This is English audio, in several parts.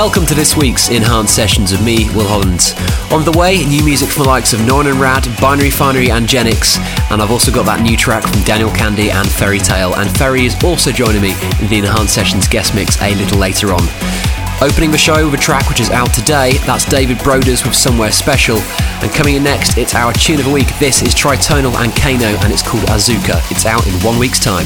Welcome to this week's Enhanced Sessions of me, Will Holland. On the way, new music from the likes of Norman and Rad, Binary Finary and Genix, and I've also got that new track from Daniel Kandi and Ferry Tayle, and Ferry is also joining me in the Enhanced Sessions guest mix a little later on. Opening the show with a track which is out today, that's David Broders with Somewhere Special. And coming in next, it's our tune of the week. This is Tritonal and Kaeno, and it's called Azuka. It's out in one week's time.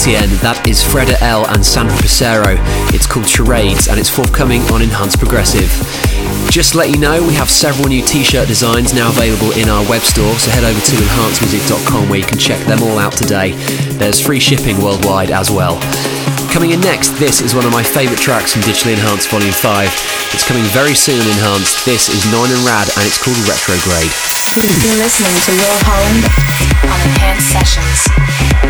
LTN. That is Freda L and Sandra Pesero. It's called Charades and it's forthcoming on Enhanced Progressive. Just to let you know, we have several new t-shirt designs now available in our web store, so head over to enhancemusic.com where you can check them all out today. There's free shipping worldwide as well. Coming in next, this is one of my favourite tracks from Digitally Enhanced Volume 5. It's coming very soon Enhanced. This is Nine and Rad and it's called Retrograde. You're listening to Will Holland on Enhanced Sessions.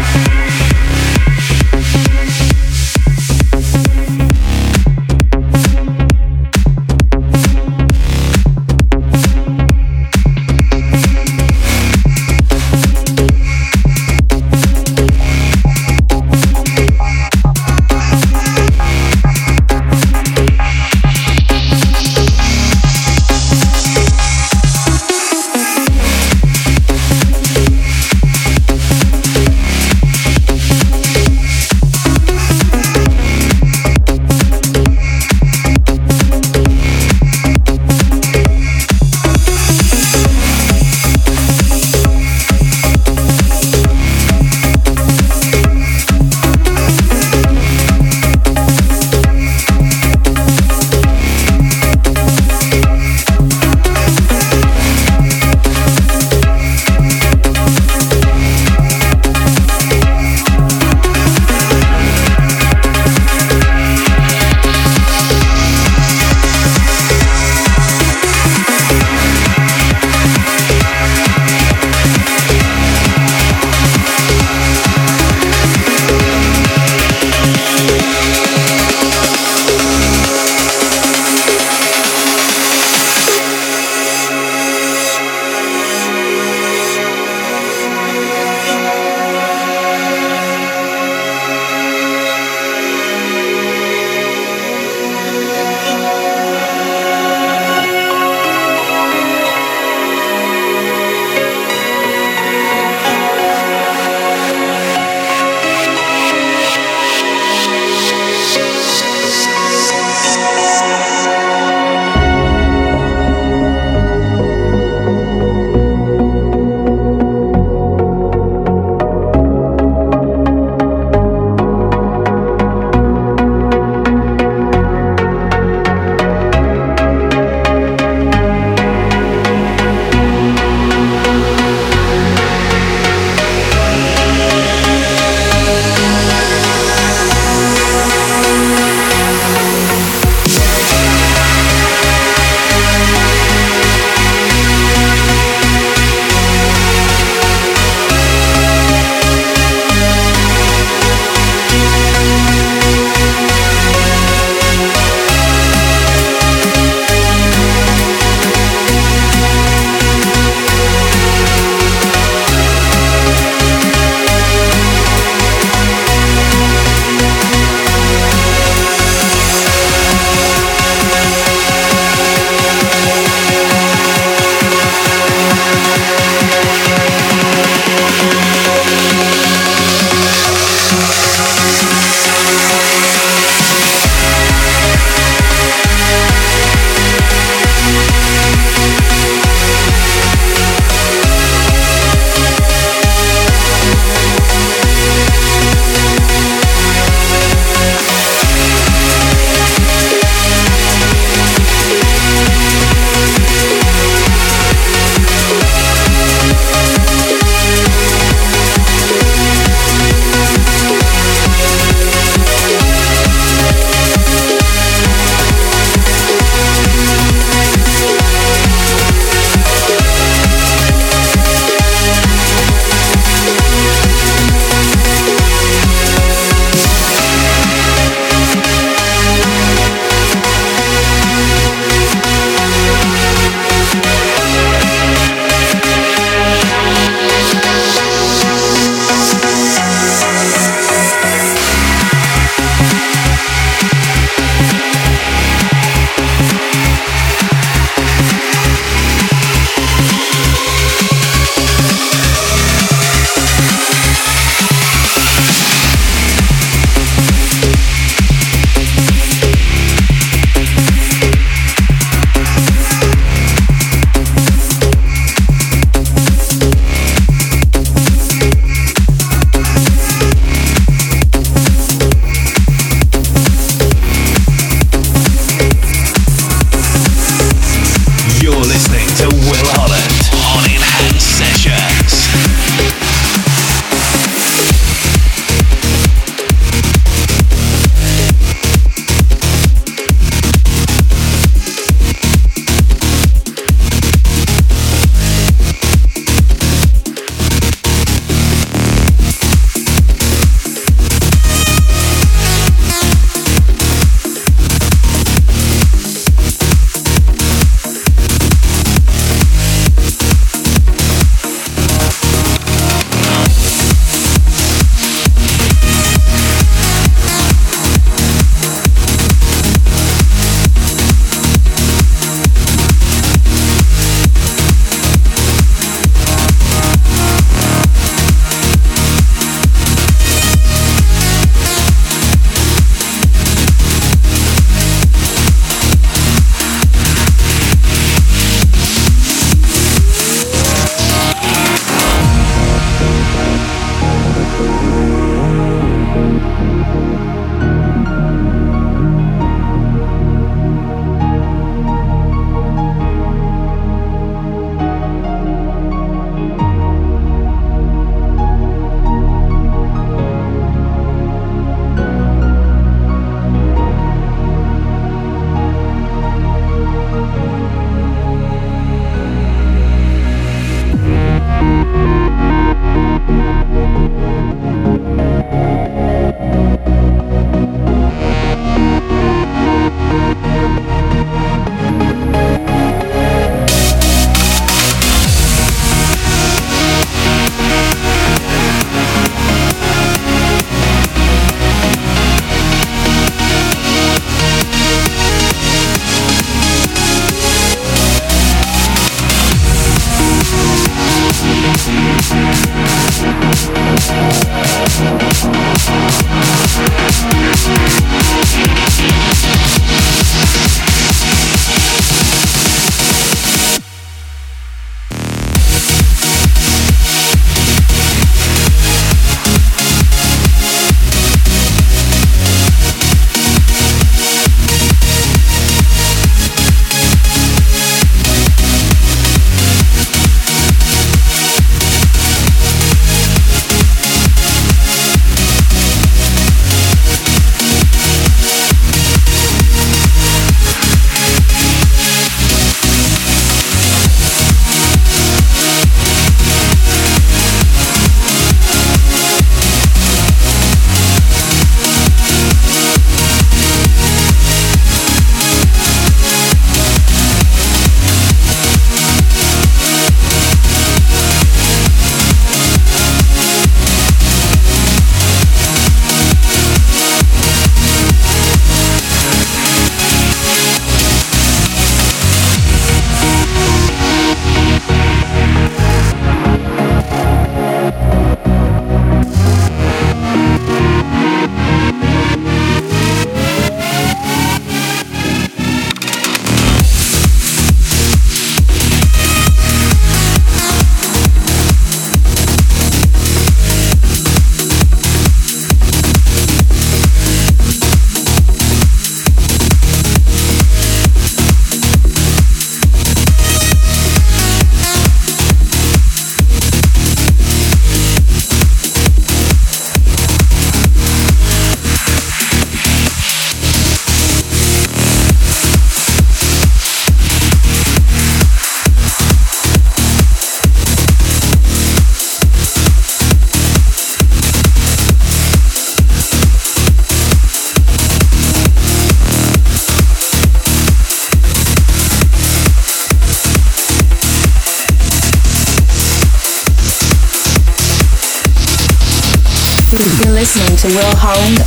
To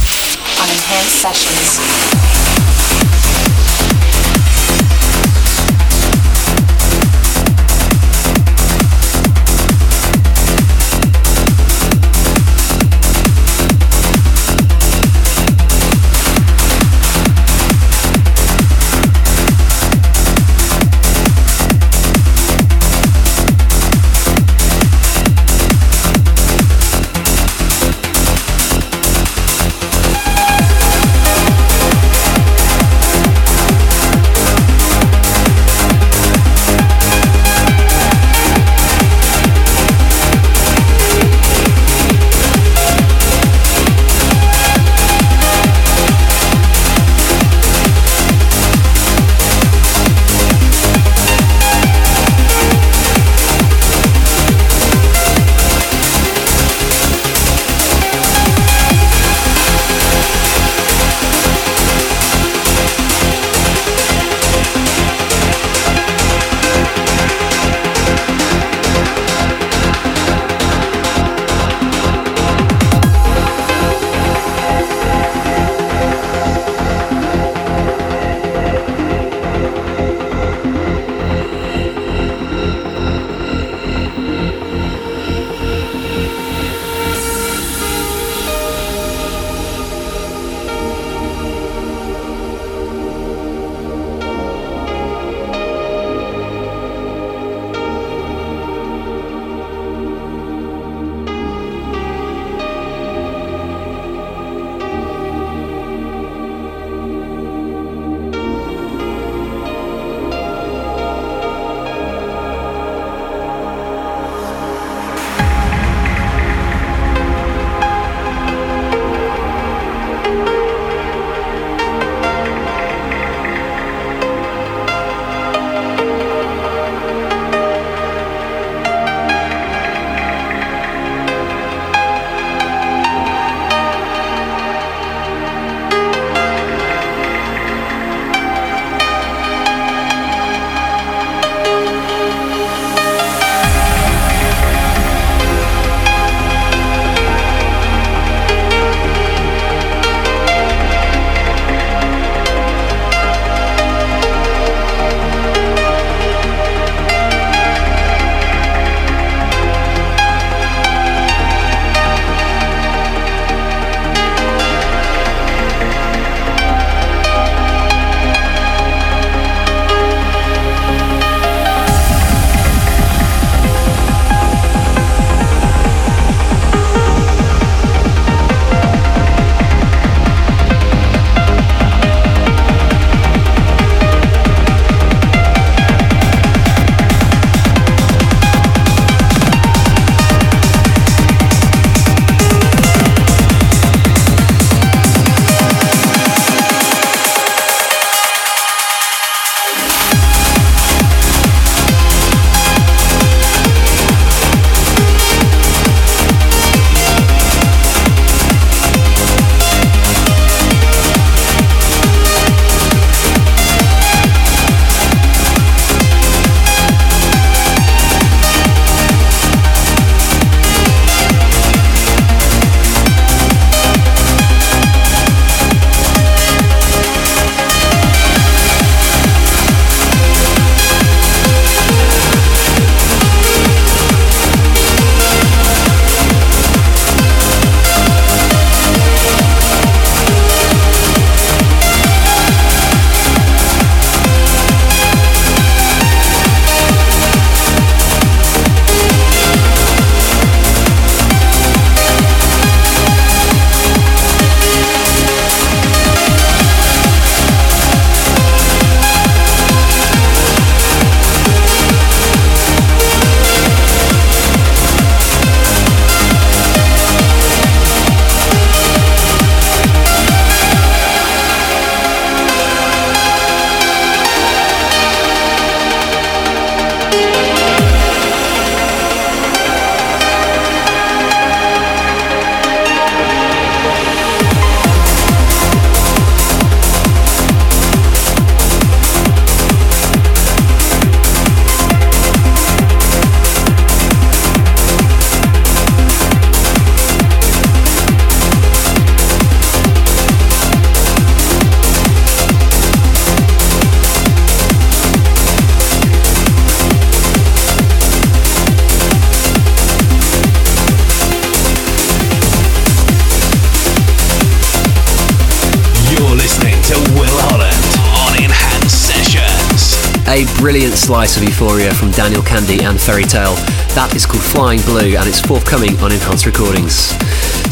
slice of euphoria from Daniel Kandi and Ferry Tayle. That is called Flying Blue and it's forthcoming on Enhanced Recordings.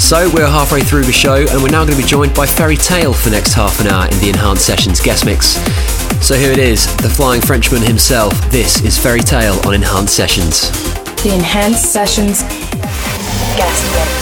So we're halfway through the show and we're now going to be joined by Ferry Tayle for the next half an hour in the Enhanced Sessions guest mix. So here it is, the Flying Frenchman himself. This is Ferry Tayle on Enhanced Sessions. The Enhanced Sessions guest mix.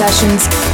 Sessions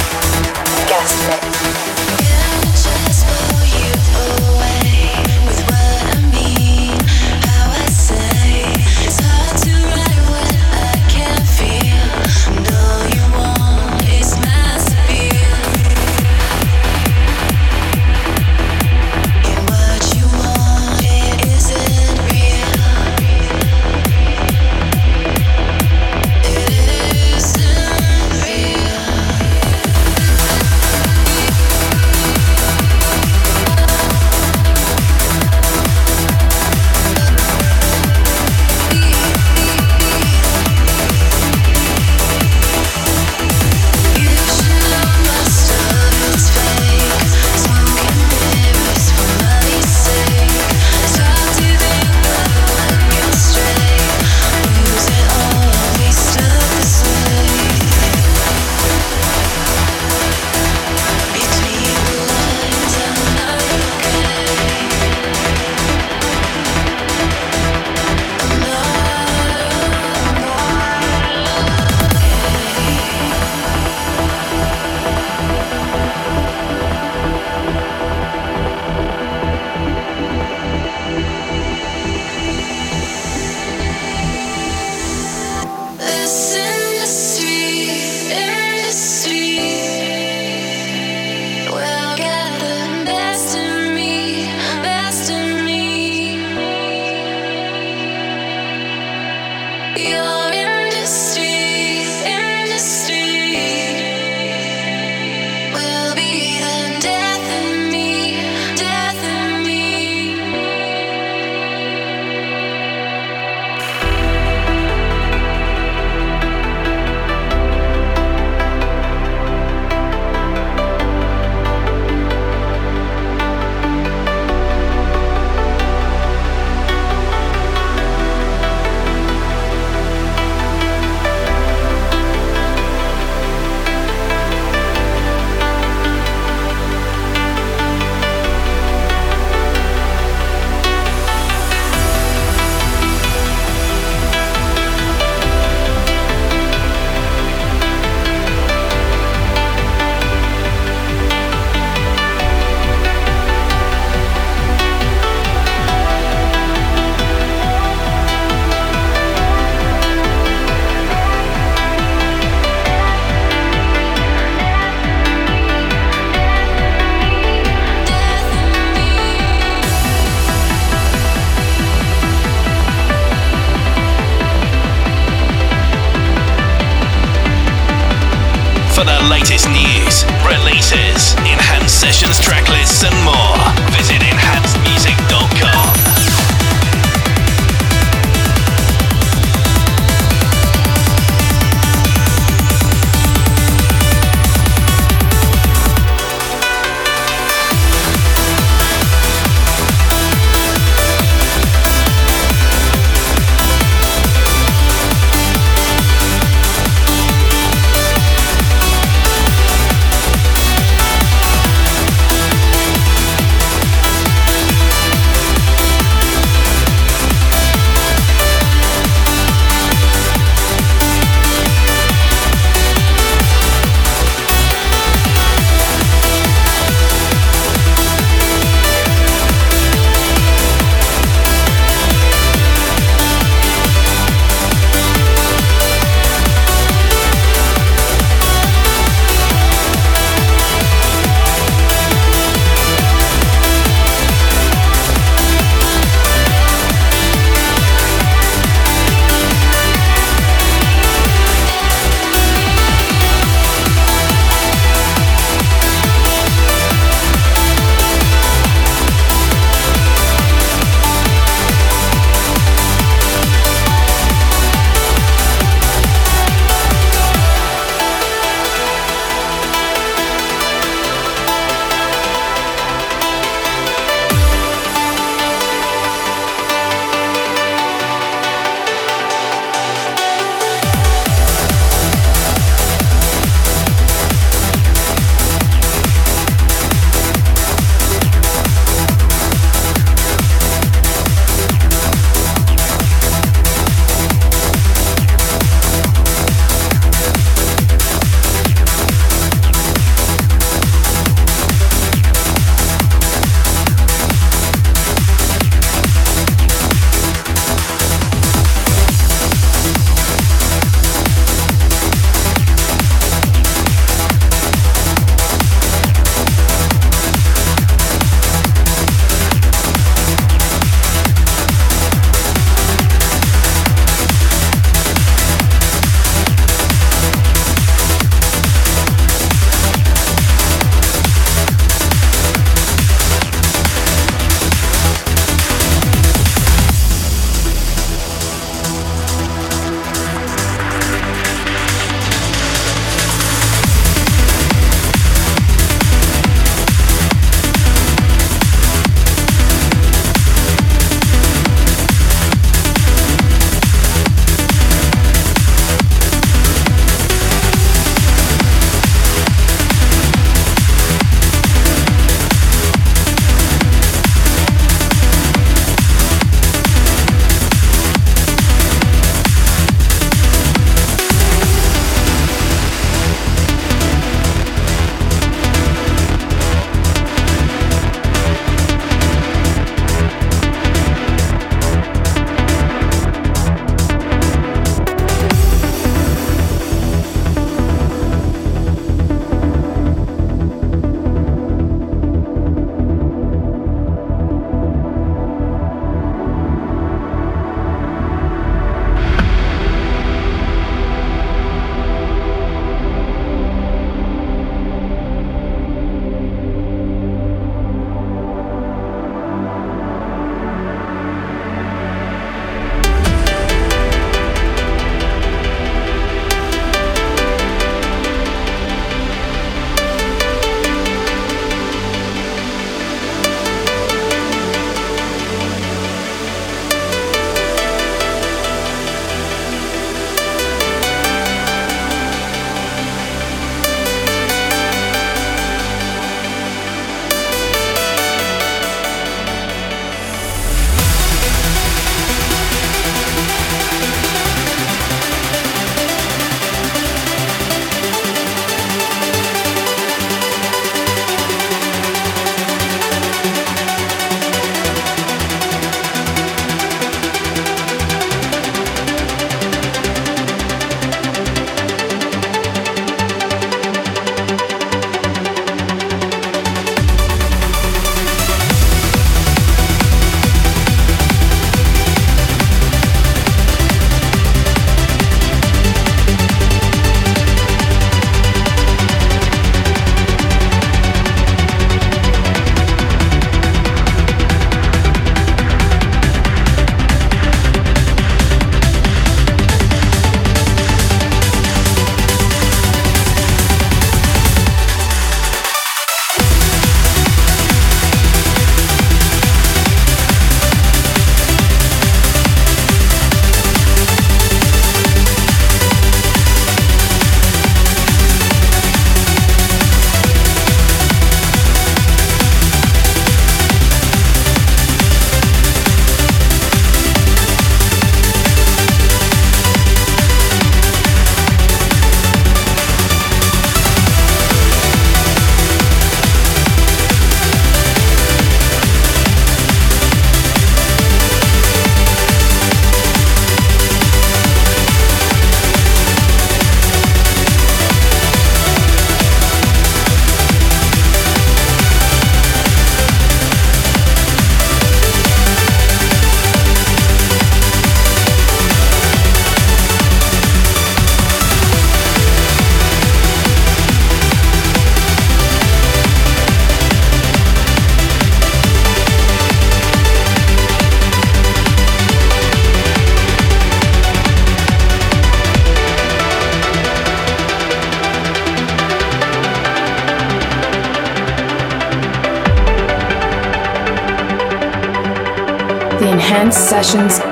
Sessions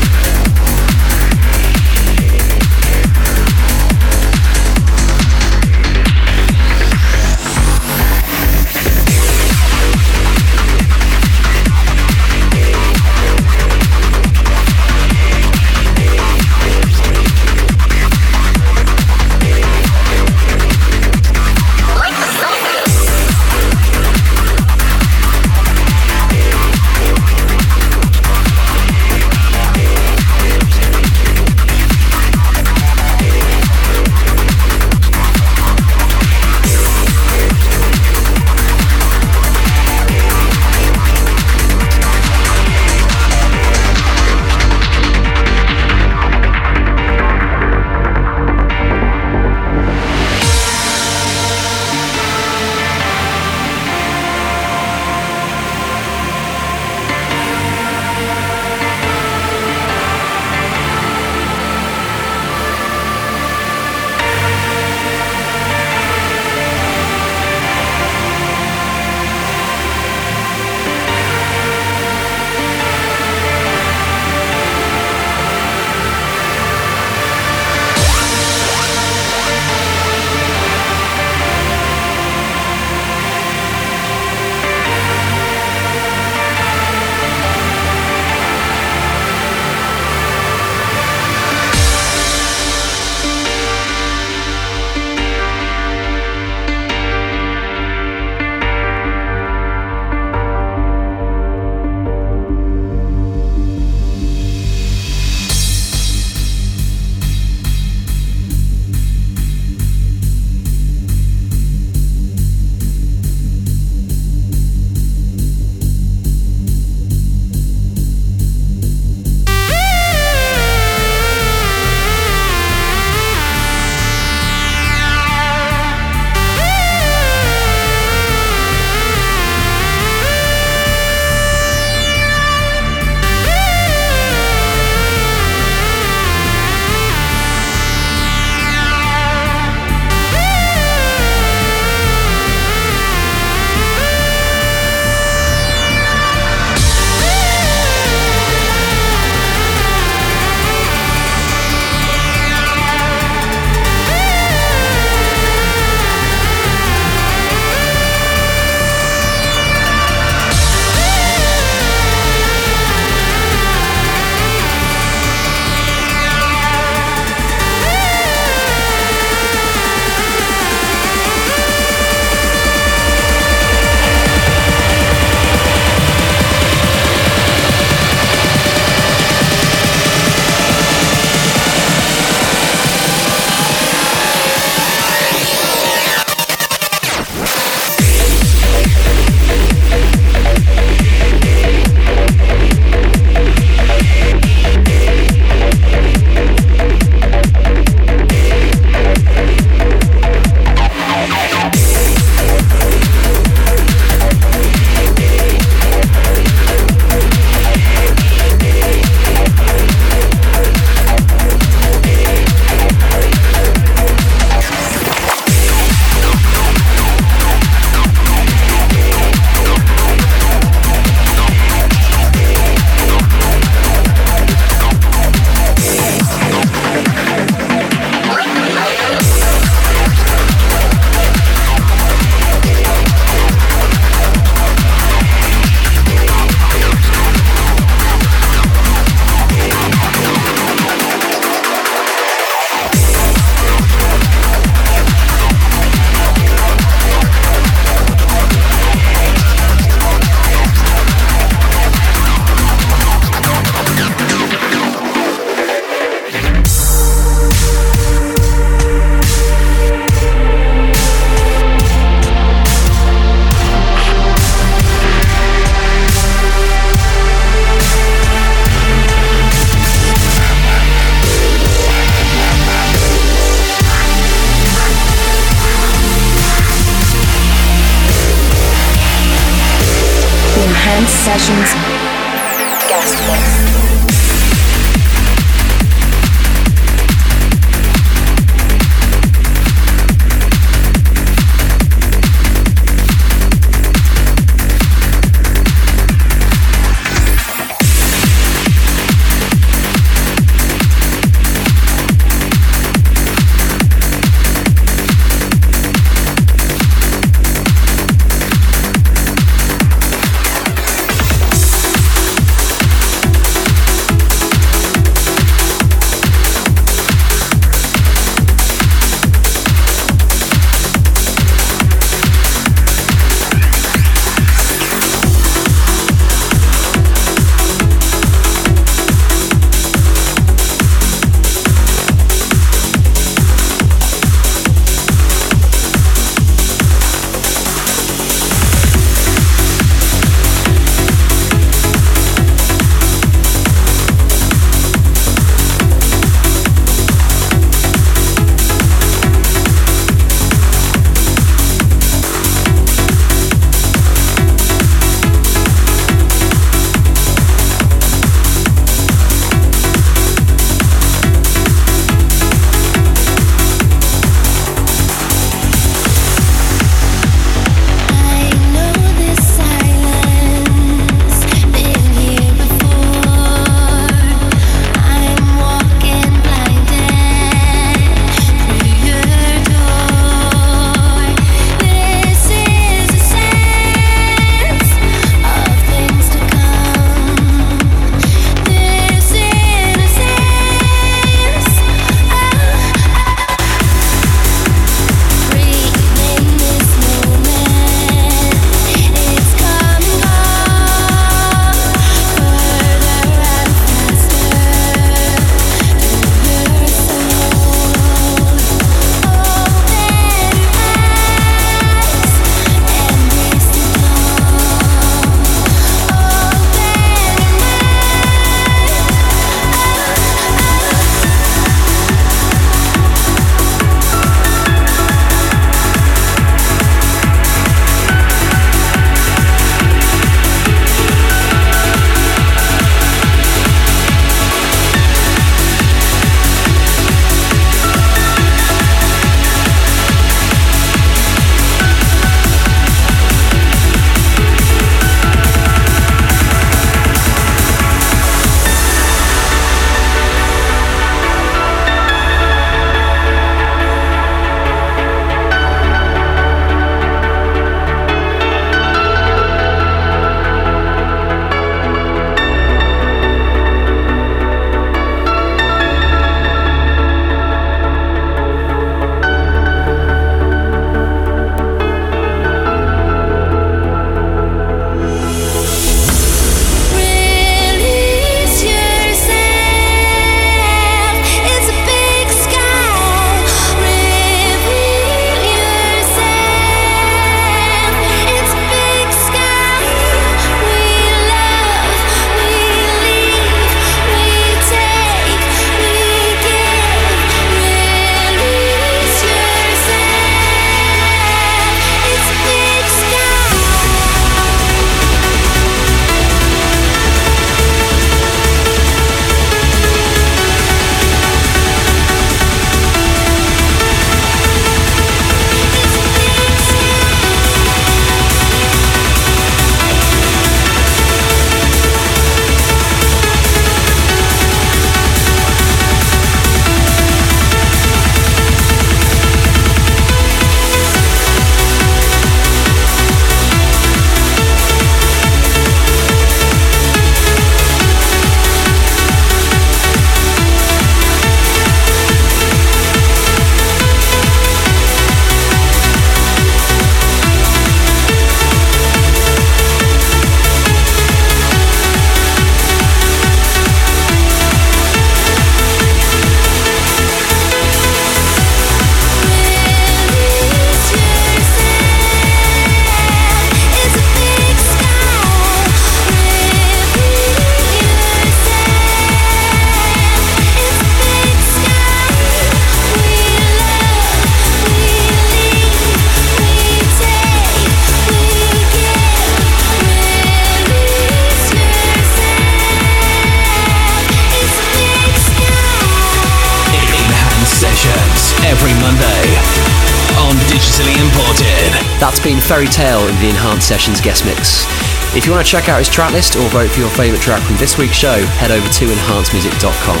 Ferry Tayle in the Enhanced Sessions guest mix. If you want to check out his tracklist or vote for your favourite track from this week's show, head over to enhancedmusic.com.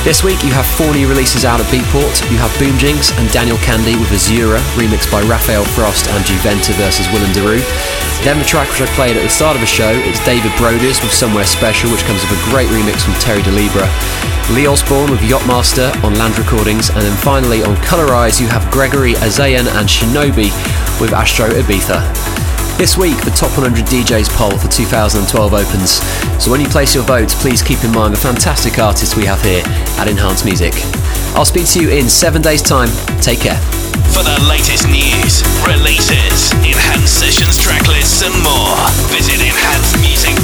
This week you have four new releases out of Beatport. You have Boom Jinx and Daniel Kandi with Azura, remixed by Rafael Frost and Juventa versus Willem Daru. Then the track which I played at the start of the show, it's David Broders with Somewhere Special, which comes with a great remix from Terry Delibra. Lee Osborne with Yachtmaster on Land Recordings, and then finally on Colorize you have Gregory Esayan and Shinobi with Astro Ibiza. This week, the Top 100 DJs poll for 2012 opens. So when you place your votes, please keep in mind the fantastic artists we have here at Enhanced Music. I'll speak to you in seven days' time. Take care. For the latest news, releases, enhanced sessions, tracklists, and more, visit enhancedmusic.com.